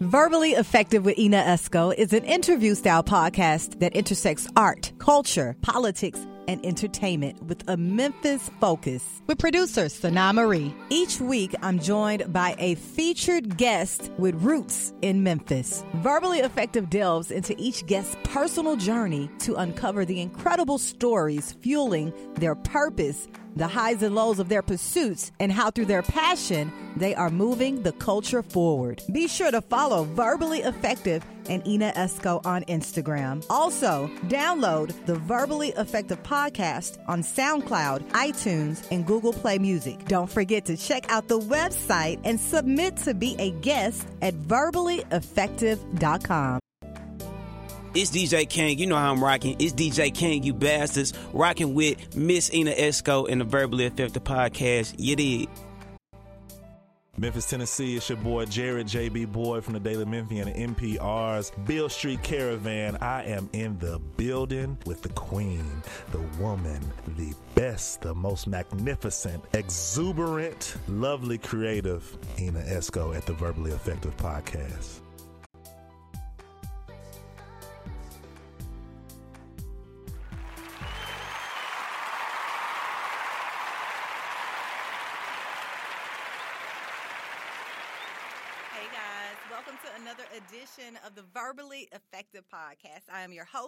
Verbally Effective with Ena Esco is an interview style podcast that intersects art, culture, politics, and entertainment with a Memphis focus. With producer Sana Marie. Each week, I'm joined by a featured guest with roots in Memphis. Verbally Effective delves into each guest's personal journey to uncover the incredible stories fueling their purpose the highs and lows of their pursuits, and how through their passion they are moving the culture forward. Be sure to follow Verbally Effective and Ena Esco on Instagram. Also, download the Verbally Effective podcast on SoundCloud, iTunes, and Google Play Music. Don't forget to check out the website and submit to be a guest at verballyeffective.com. It's DJ King. You know how I'm rocking. It's DJ King, you bastards. Rocking with Miss Ena Esco in the Verbally Effective podcast. You did. Memphis, Tennessee, it's your boy Jared JB Boyd from the Daily Memphian and NPR's Beale Street Caravan. I am in the building with the queen, the woman, the best, the most magnificent, exuberant, lovely, creative Ena Esco at the Verbally Effective podcast.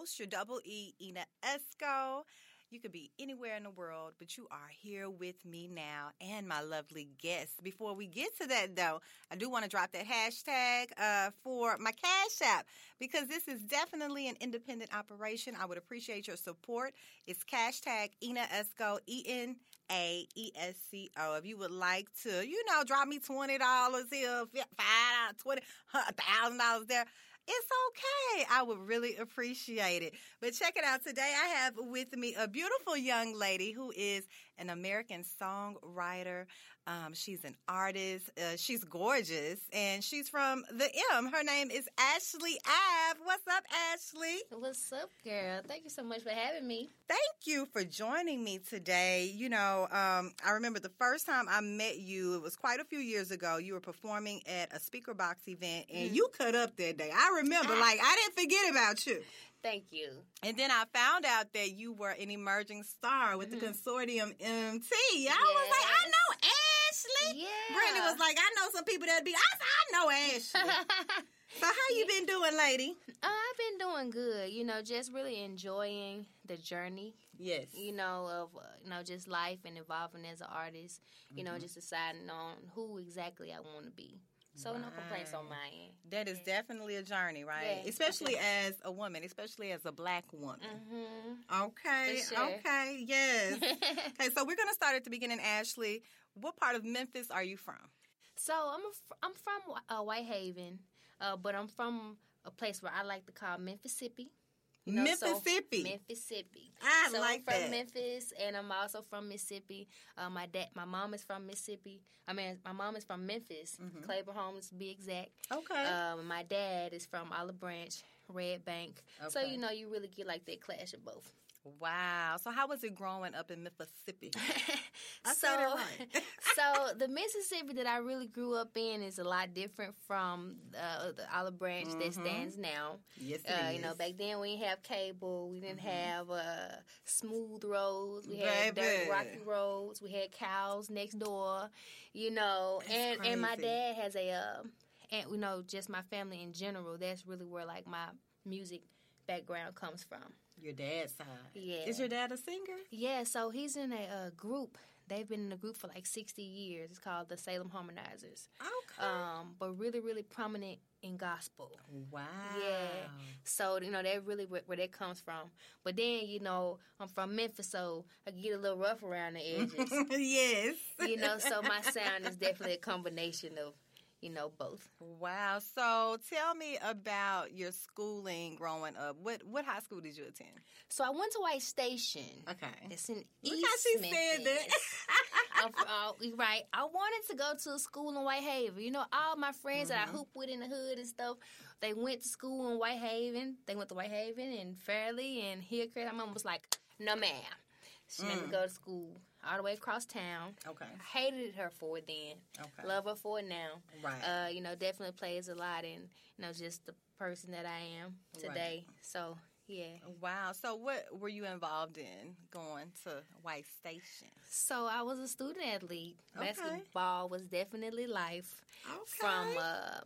Host, your double E, Ena Esco. You could be anywhere in the world, but you are here with me now and my lovely guests. Before we get to that, though, I do want to drop that hashtag uh, for my Cash App because this is definitely an independent operation. I would appreciate your support. It's hashtag Ena Esco, E N A E S C O. If you would like to, you know, drop me $20 here, $5, $20, $1,000 there. It's okay. I would really appreciate it. But check it out. Today I have with me a beautiful young lady who is an American songwriter. Um, she's an artist. Uh, she's gorgeous, and she's from the M. Her name is Ashley Ave. What's up, Ashley? What's up, girl? Thank you so much for having me. Thank you for joining me today. You know, um, I remember the first time I met you, it was quite a few years ago. You were performing at a speaker box event, and you cut up that day. I remember, like, I didn't forget about you. Thank you. And then I found out that you were an emerging star with the consortium MT. I was like, I know Ashley. Yeah. Brandy was like, I know some people that be. I I know Ashley. so how you been doing, lady? Uh, I've been doing good. You know, just really enjoying the journey. Yes. You know of uh, you know just life and evolving as an artist. You know, just deciding on who exactly I want to be. So no complaints on my end. That is definitely a journey, right? Yeah. Especially as a woman, especially as a black woman. Mm-hmm. Okay, sure. okay, yes. okay, so we're gonna start at the beginning. Ashley, what part of Memphis are you from? so I'm a, fr- I'm from uh, Whitehaven, uh, but I'm from a place where I like to call Mississippi. You know, so- Mississippi. Mississippi. I so like I'm from that. Memphis, and I'm also from Mississippi. Uh, my dad, my mom is from Mississippi. I mean, my mom is from Memphis, Claiborne Homes to be exact. Mm-hmm. Okay. Um, my dad is from Olive Branch, Red Bank. So you know, you really get like that clash of both. Wow. So how was it growing up in Mississippi? So, right. so the Mississippi that I really grew up in is a lot different from uh, the Olive Branch that stands now. Mm-hmm. Yes, it Uh, you know. Mm-hmm. back then we didn't have cable. We didn't have uh, smooth roads. We had Baby. dirt, rocky roads. We had cows next door. You know, That's and and my dad has a, uh, and you know, just my family in general. That's really where like my music background comes from. Your dad's side. Yeah. Is your dad a singer? Yeah, so he's in a uh, group. They've been in a group for like 60 years. It's called the Salem Harmonizers. Okay. Um, but really, really prominent in gospel. wow. Yeah. So, you know, that really where, where that comes from. But then, you know, I'm from Memphis, so I get a little rough around the edges. yes. you know, so my sound is definitely a combination of, you know, both. Wow. So tell me about your schooling growing up. What what high school did you attend? So I went to White Station. Okay. It's in Look East how she Memphis. said that. Uh, right. I wanted to go to a school in Whitehaven. You know, all my friends that I hoop with in the hood and stuff, they went to school in Whitehaven. They went to Whitehaven and Fairley and Hillcrest. My mom was like, no, ma'am. She made me go to school all the way across town. Okay. I hated her for it then. Okay. Love her for it now. Right. Uh, you know, definitely plays a lot in, you know, just the person that I am today. So, yeah. Wow. So, what were you involved in going to White Station? So, I was a student athlete. Okay. Basketball was definitely life Okay. from uh,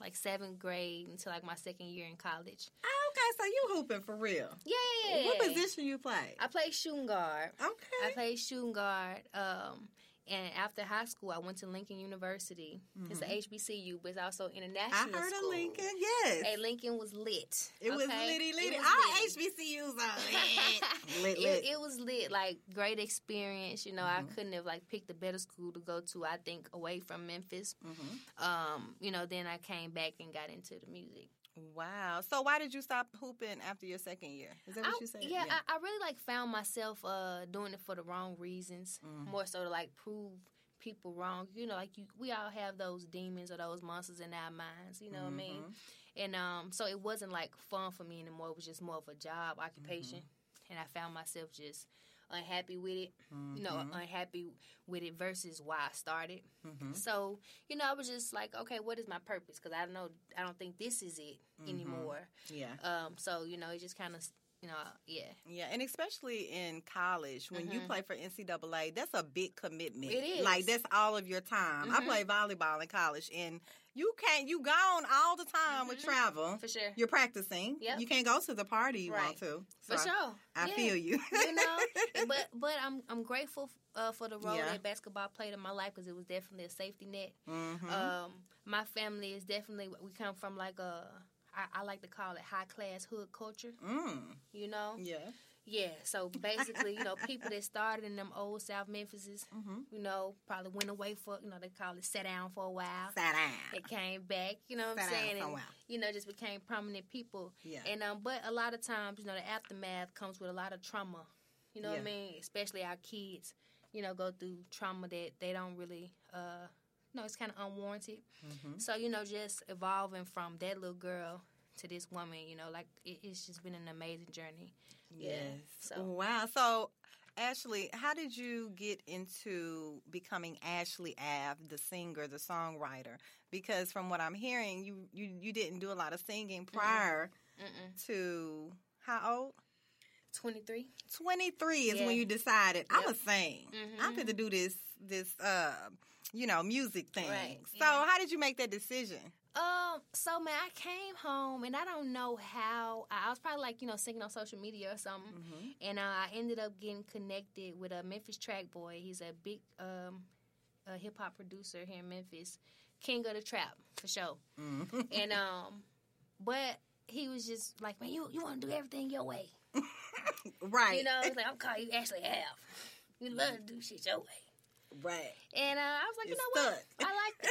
like seventh grade until like my second year in college. Okay, so you hooping for real. Yeah. What position you play? I play shooting guard. Okay. I play shooting guard. Um, and after high school, I went to Lincoln University. It's a HBCU, but it's also Mm-hmm. I international heard school. of Lincoln. Yes. Hey, Lincoln was lit. it was okay? litty It litty. was Our lit. HBCUs are lit. lit, It, it was lit, like great experience. You know, Mm-hmm. I couldn't have like picked a better school to go to. I think away from Memphis. Mm-hmm. Um, you know, then I came back and got into the music. Wow. So, why did you stop hooping after your second year? Is that what I- you said? Yeah, I, I really like found myself uh doing it for the wrong reasons, Mm-hmm. more so to like prove people wrong. You know, like you, we all have those demons or those monsters in our minds. You know what I mean? Mm-hmm. And um, so it wasn't like fun for me anymore. It was just more of a job occupation, Mm-hmm. and I found myself just unhappy with it. You know, Mm-hmm. unhappy with it versus why I started. So you know, I was just like, okay, what is my purpose? Because I know, I don't think this is it Mm-hmm. anymore. yeah. Um, so you know, it just kind of, you know, yeah. Yeah, and especially in college, when you play for NCAA, that's a big commitment. Mm-hmm. It is. Mm-hmm. Like that's all of your time. I played volleyball in college, and you can't. You gone all the time with travel. Mm-hmm. For sure. You're practicing. Yep. You can't go to the party you want Right. to. For So I- sure. I Yeah. feel you. you know, but but I'm I'm grateful uh, for the role Yeah. that basketball played in my life because it was definitely a safety net. Mhm. Um, my family is definitely we come from like a I, I like to call it high class hood culture. mm. You know, Yeah. Yeah. So basically, you know, people that started in them old South Memphises, Mm-hmm. you know, probably went away for you know they call it sat down for a while. Sat They down. came back, you know what I'm Sat down saying, for a and while. you know just became prominent people. Yeah. And um, but a lot of times, you know, the aftermath comes with a lot of trauma. You know what I mean? Especially our kids, you know, go through trauma that they don't really, uh, no, it's kind of unwarranted. Mm-hmm. So you know, just evolving from that little girl to this woman, you know, like it, it's just been an amazing journey. Yeah. Yes. So Wow. So, Ashley, how did you get into becoming Ashley Ave, the singer, the songwriter? Because from what I'm hearing, you you, you didn't do a lot of singing prior Mm-mm. to how old? 23. 23 is Yeah. when you decided I'm a sing. I'm Mhm. going to do this this uh you know music thing. Right, So yeah. how did you make that decision? Um, so man, I came home and I don't know how. I was probably like you know singing on social media or something, Mm-hmm. and uh, I ended up getting connected with a Memphis Track Boy. He's a big um, a hip hop producer here in Memphis, king of the trap for sure. Mm-hmm. And um, but he was just like, man, you you want to do everything your way, Right. you know? He's like, I'm calling you Ashley Have. You love to do shit your way. Right. And uh, I was like, you know what? I like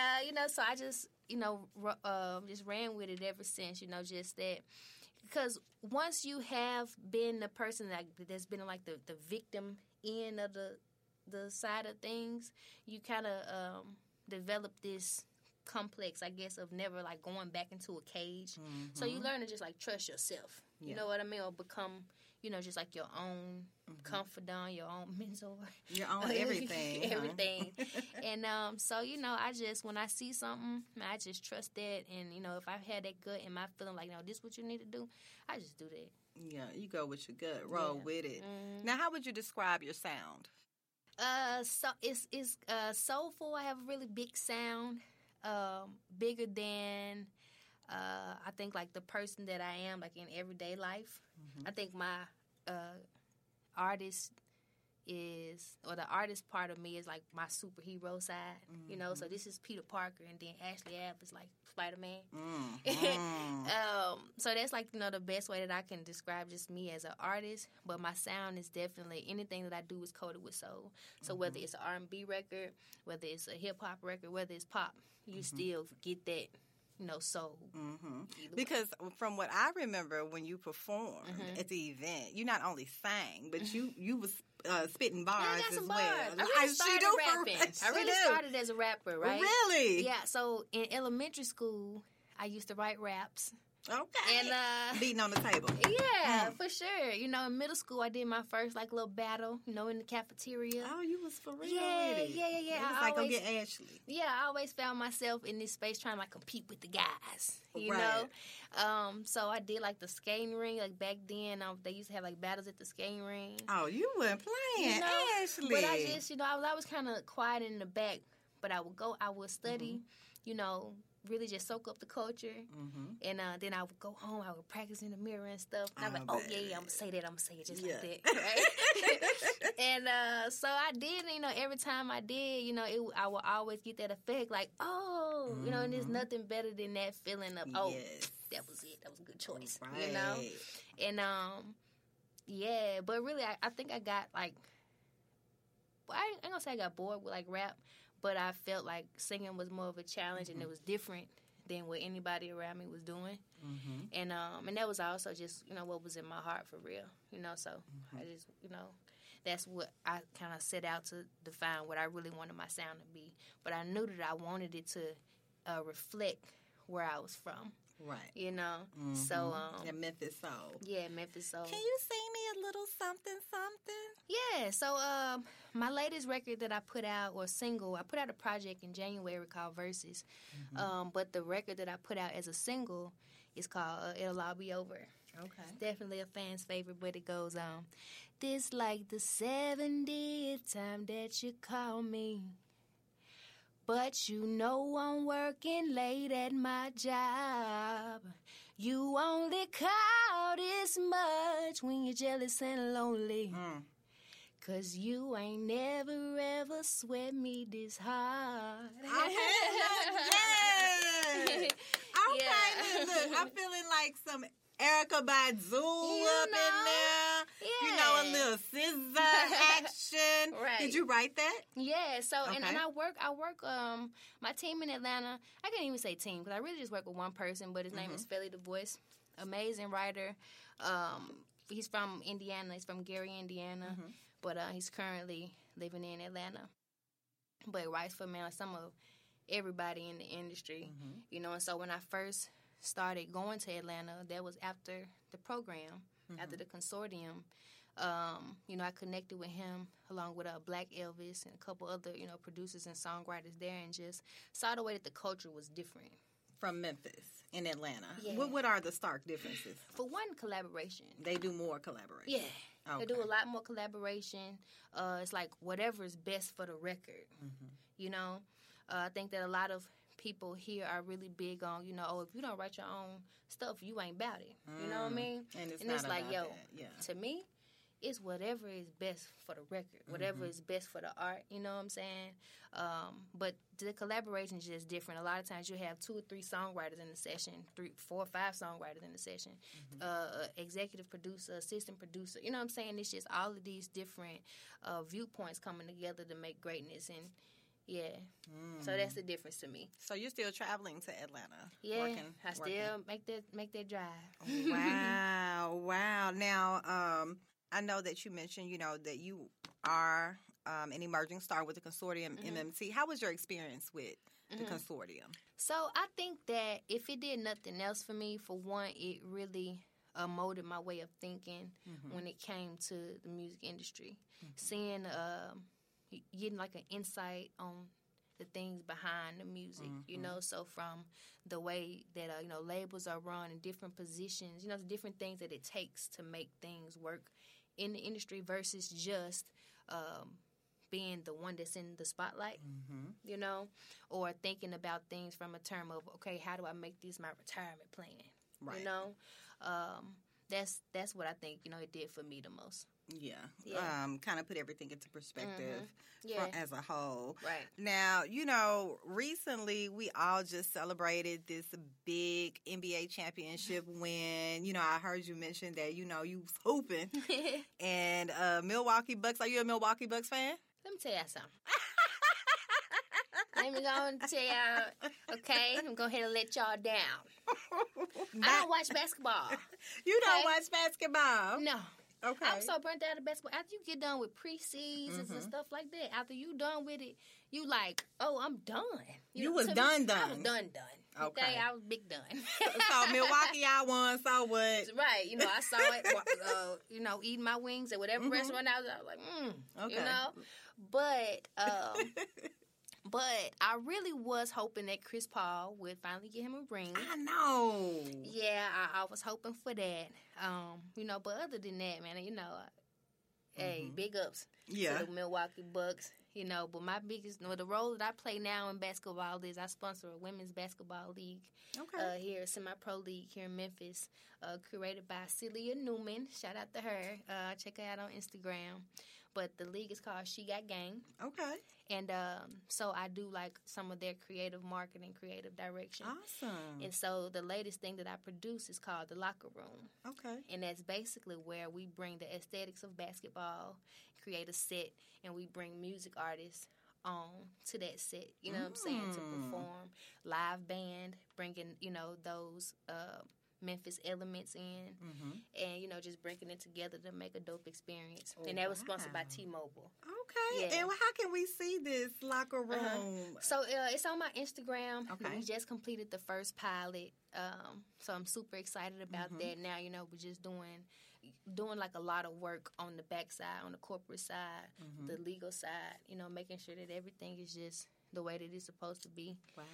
uh, you know, so I just you know uh, just ran with it ever since. You know, just that because once you have been the person that that's been like the the victim end of the the side of things, you kind of um, develop this complex, I guess, of never like going back into a cage. So you learn to just like trust yourself. You know what I mean? Or become, you know, just like your own confidant, your own mentor. You're on everything. everything. and um, so you know, I just when I see something, I just trust that. And you know, if I've had that gut and my feeling like, no, this is what you need to do, I just do that. Yeah, you go with your gut, roll Yeah. with it. Mhm. Now, how would you describe your sound? Uh, so it's it's uh soulful. I have a really big sound, um, bigger than uh I think like the person that I am like in everyday life. I think my uh artist is or the artist part of me is like my superhero side. You know, so this is Peter Parker and then Ashley Ave is like Spider Man. Mm. um, so that's like you know the best way that I can describe just me as an artist. But my sound is definitely anything that I do is coded with soul. So whether it's an R and B record, whether it's a hip hop record, whether it's pop, you still get that know soul. hmm way. Because from what I remember, when you performed Mm-hmm. at the event, you not only sang, but you you was uh, spitting bars Yeah, I got as some well. bars. I really started rapping. I really started as a rapper, right? Really? Yeah. So in elementary school, I used to write raps. Okay. And uh, beating on the table. yeah, Mm. for sure. You know, in middle school, I did my first like little battle. You know, in the cafeteria. Oh, you was for real Yeah, it. yeah, yeah, yeah. It was I like go always- get Ashley. yeah, I always found myself in this space trying to like compete with the guys, you Right. know. Um, so I did like the skating ring. Like back then, um, they used to have like battles at the skating ring. Oh, you weren't playing, You know, Ashley. But I just, you know, I was always kind of quiet in the back. But I would go, I would study, Mm-hmm. you know, really just soak up the culture. Mhm. And uh, then I would go home. I would practice in the mirror and stuff. And I'm like, oh yeah, yeah, I'm gonna say that. I'm gonna say it just Yeah. like that, right? and uh, so I did. You know, every time I did, you know, it, I would always get that effect, like, oh, you know. And there's Mhm. nothing better than that feeling of, oh, Yes. that was it. That was a good choice, Right. you know. And um, yeah, but really, I, I think I got like, I ain't gonna say I got bored with like rap, but I felt like singing was more of a challenge and it was different than what anybody around me was doing. Mm-hmm. And um, and that was also just you know what was in my heart for real, you know. So I just you know. That's what I kind of set out to define what I really wanted my sound to be. But I knew that I wanted it to uh, reflect where I was from, Right. you know. So, Mhm. um, and Memphis Soul. yeah, Memphis Soul. Can you sing me a little something, something? Yeah, so um, my latest record that I put out, or single, I put out a project in January called Verses. Um, but the record that I put out as a single is called uh, It'll All Be Over. Okay. It's definitely a fan's favorite, but it goes on. This like the 70th time that you call me. But you know I'm working late at my job. You only call this much when you're jealous and lonely. Mm. Cause you ain't never ever sweat me this hard. yes. Okay, Yeah. look, I'm feeling like some Erykah Badu You up in know? there. You know, a little scissor action. Right. Did you write that? Yeah, so and, and I work I work um my team in Atlanta. I can't even say team because I really just work with one person, but his name Mm-hmm. is Philly the Voice. Amazing writer. Um he's from Indiana. He's from Gary, Indiana, Mm-hmm. But uh, he's currently living in Atlanta. But he writes for man like some of everybody in the industry, Mm-hmm. you know. And so when I first started going to Atlanta, that was after the program, after the consortium. Um, you know, I connected with him along with uh, Black Elvis and a couple other, you know, producers and songwriters there, and just saw the way that the culture was different. From Memphis in Atlanta. Yeah. What, what are the stark differences? For one, collaboration. They do more collaboration. Yeah, they do a lot more collaboration. Uh, it's like whatever is best for the record. Mm-hmm. You know, uh, I think that a lot of people here are really big on, you know, oh, if you don't write your own stuff, you ain't about it. You know what I mean? Mm. And it's, And it's like, yo. Yeah. to me, it's whatever is best for the record, whatever Mm-hmm. is best for the art. You know what I'm saying? Um, but the collaboration is just different. A lot of times you have two or three songwriters in the session, three, four or five songwriters in the session, Mm-hmm. uh, executive producer, assistant producer. You know what I'm saying? It's just all of these different uh, viewpoints coming together to make greatness. And yeah, so that's the difference to me. So you're still traveling to Atlanta? Yeah, working, I still working. make that make that drive. wow, wow. Now, um, I know that you mentioned, you know, that you are um, an emerging star with the consortium Mm-hmm. MMT. How was your experience with the consortium? So I think that if it did nothing else for me, for one, it really uh, molded my way of thinking when it came to the music industry. Seeing, um, y- getting like an insight on the things behind the music, you know. So from the way that uh, you know labels are run in different positions, you know, the different things that it takes to make things work in the industry versus just. Um, being the one that's in the spotlight, you know, or thinking about things from a term of okay, how do I make this my retirement plan? Right. You know, um, that's that's what I think you know it did for me the most. Yeah. Yeah. Mm-hmm. Um, kind of put everything into perspective Yeah. fro- as a whole. Right. Now, you know, recently we all just celebrated this big NBA championship win. You know, I heard you mention that, you know, you was hooping. and uh, Milwaukee Bucks, are you a Milwaukee Bucks fan? Let me tell y'all something. let me go and tell y'all. Okay, I'm going to go ahead and let y'all down. I don't watch basketball. You don't Okay. watch basketball. No, Okay. I'm so burnt out of basketball. After you get done with preseasons Mm-hmm. and stuff like that, after you done with it, you like, oh, I'm done. You was to me, done, I was done. done, done. Okay. I was big done. so Milwaukee, I won. So what? Right, you know, I saw it, uh, you know, eating my wings at whatever Mhm. restaurant I was. I was like, mm, Okay. you know. But, um, but I really was hoping that Chris Paul would finally get him a ring. I know. Yeah, I, I was hoping for that. Um, you know, but other than that, man, you know, uh, hey, big ups Yeah. to the Milwaukee Bucks. You know, but my biggest, no, the role that I play now in basketball is I sponsor a women's basketball league Okay. uh, here, semi pro league here in Memphis, uh, curated by Celia Newman. Shout out to her. Uh, check her out on Instagram. But the league is called She Got Game, okay. and um, so I do like some of their creative marketing, creative direction. Awesome. And so the latest thing that I produce is called the Locker Room, Okay. and that's basically where we bring the aesthetics of basketball, create a set, and we bring music artists on to that set. You know what I'm saying? To Mm. perform live band, bringing you know those uh, Memphis elements in, Mm-hmm. and you know just bringing it together to make a dope experience. Oh, and that was sponsored by. T-Mobile. Okay. Yeah. And how can we see this locker room? Uh-huh. So uh, it's on my Instagram. Okay. We just completed the first pilot, um, so I'm super excited about Mhm. that. Now you know we're just doing doing like a lot of work on the backside, on the corporate side, Mhm. the legal side. You know, making sure that everything is just the way that it's supposed to be. Wow.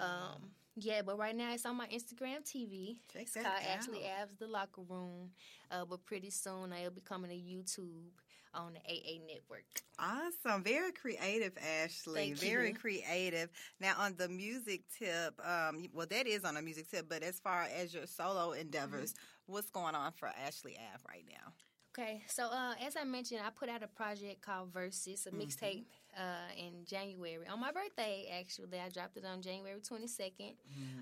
Um, yeah, but right now it's on my Instagram TV. Check It's that called out. Ashley Abs The Locker Room. Uh, but pretty soon it'll be coming to YouTube on the AA Network. Awesome. Very creative, Ashley. Thank Very you. creative. Now, on the music tip, um, well, that is on a music tip, but as far as your solo endeavors, Mm-hmm. what's going on for Ashley Ave right now? Okay, so uh, as I mentioned, I put out a project called Versus, a Mm-hmm. mixtape uh, in January. On my birthday, actually. I dropped it on January 22nd.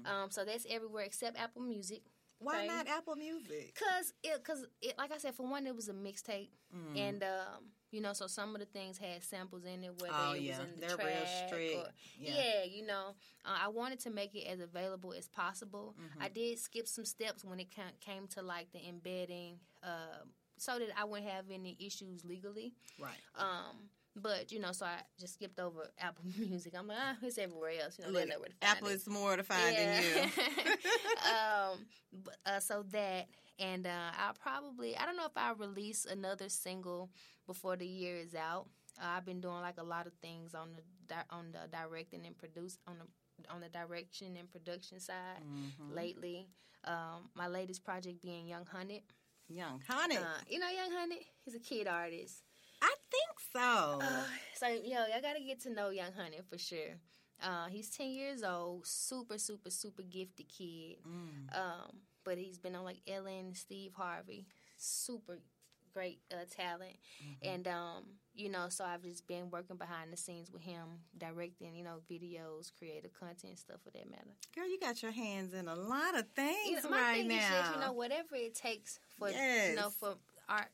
Um, so that's everywhere except Apple Music. Why Okay. not Apple Music? Cause it, cause it, like I said, for one, it was a mixtape, Mm. and um, you know, so some of the things had samples in it, whether Oh, it yeah. was in the They're real track strict. or Yeah. yeah. you know, uh, I wanted to make it as available as possible. Mm-hmm. I did skip some steps when it came to like the embedding, uh, so that I wouldn't have any issues legally. Right. Um, but you know, so I just skipped over Apple Music. I'm like, ah, it's everywhere else. You know, they Look, know where to find Apple it. is more to find than you. um, but, uh, so that, and uh, I'll probably, I don't know if I'll release another single before the year is out. Uh, I've been doing like a lot of things on the di- on the directing and produce on the on the direction and production side Mhm. lately. Um, my latest project being Young Honey. Young Honey. Uh, you know, Young Honey? he's a kid artist. I think so. Uh, so yo, I gotta get to know Young Honey for sure. Uh, he's ten years old, super, super, super gifted kid. Mm. Um, but he's been on like Ellen, Steve Harvey, super great uh, talent, Mm-hmm. and um, you know, so I've just been working behind the scenes with him, directing, you know, videos, creative content, stuff for that matter. Girl, you got your hands in a lot of things You know, my right thing now. just, you know, whatever it takes for you know for art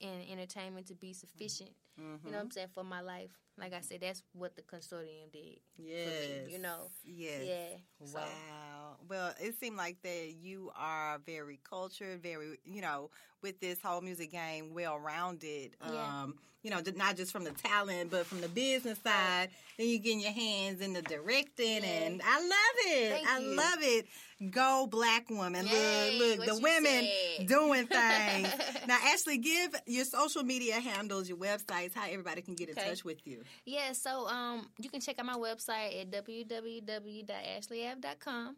and entertainment to be sufficient. You know Mm-hmm. what I'm saying? For my life, like I said, that's what the consortium did. yes. you know. Yes. Yeah. So, Wow. Well, it seemed like that you are very cultured, very, you know, with this whole music game, well rounded. Yeah. Um, you know, not just from the talent, but from the business side. Then you getting your hands in the directing, Yeah. and I love it. Thank I you. love it. Go black woman. Yay, look, look, the women said. doing things. now, Ashley, give your social media handles, your websites, how everybody can get in Okay. touch with you. Yeah, so um, you can check out my website at www.ashleyave.com.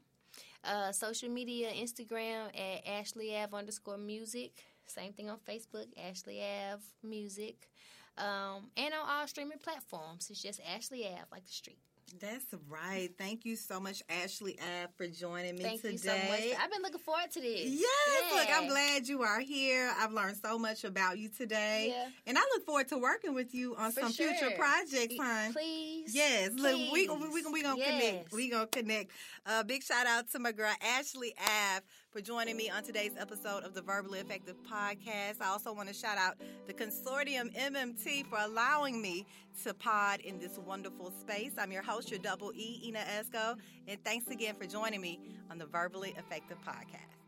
Uh, social media, Instagram at Ashley Ave underscore music. Same thing on Facebook, Ashley Ave Music. Um, and on all streaming platforms. It's just Ashley Ave, like the street. That's right. Thank you so much, Ashley Ave, for joining me Thank today. you so much. I've been looking forward to this. Yes, look, I'm glad you are here. I've learned so much about you today. Yeah. And I look forward to working with you on For some future projects, hon. Please. Yes, look, we we Please. we, we gonna connect. Yes. We gonna connect. Uh, big shout out to my girl Ashley Ave for joining me on today's episode of the Verbally Effective podcast. I also want to shout out the Consortium MMT for allowing me to pod in this wonderful space. I'm your host, your double E, Ena Esco, and thanks again for joining me on the Verbally Effective podcast.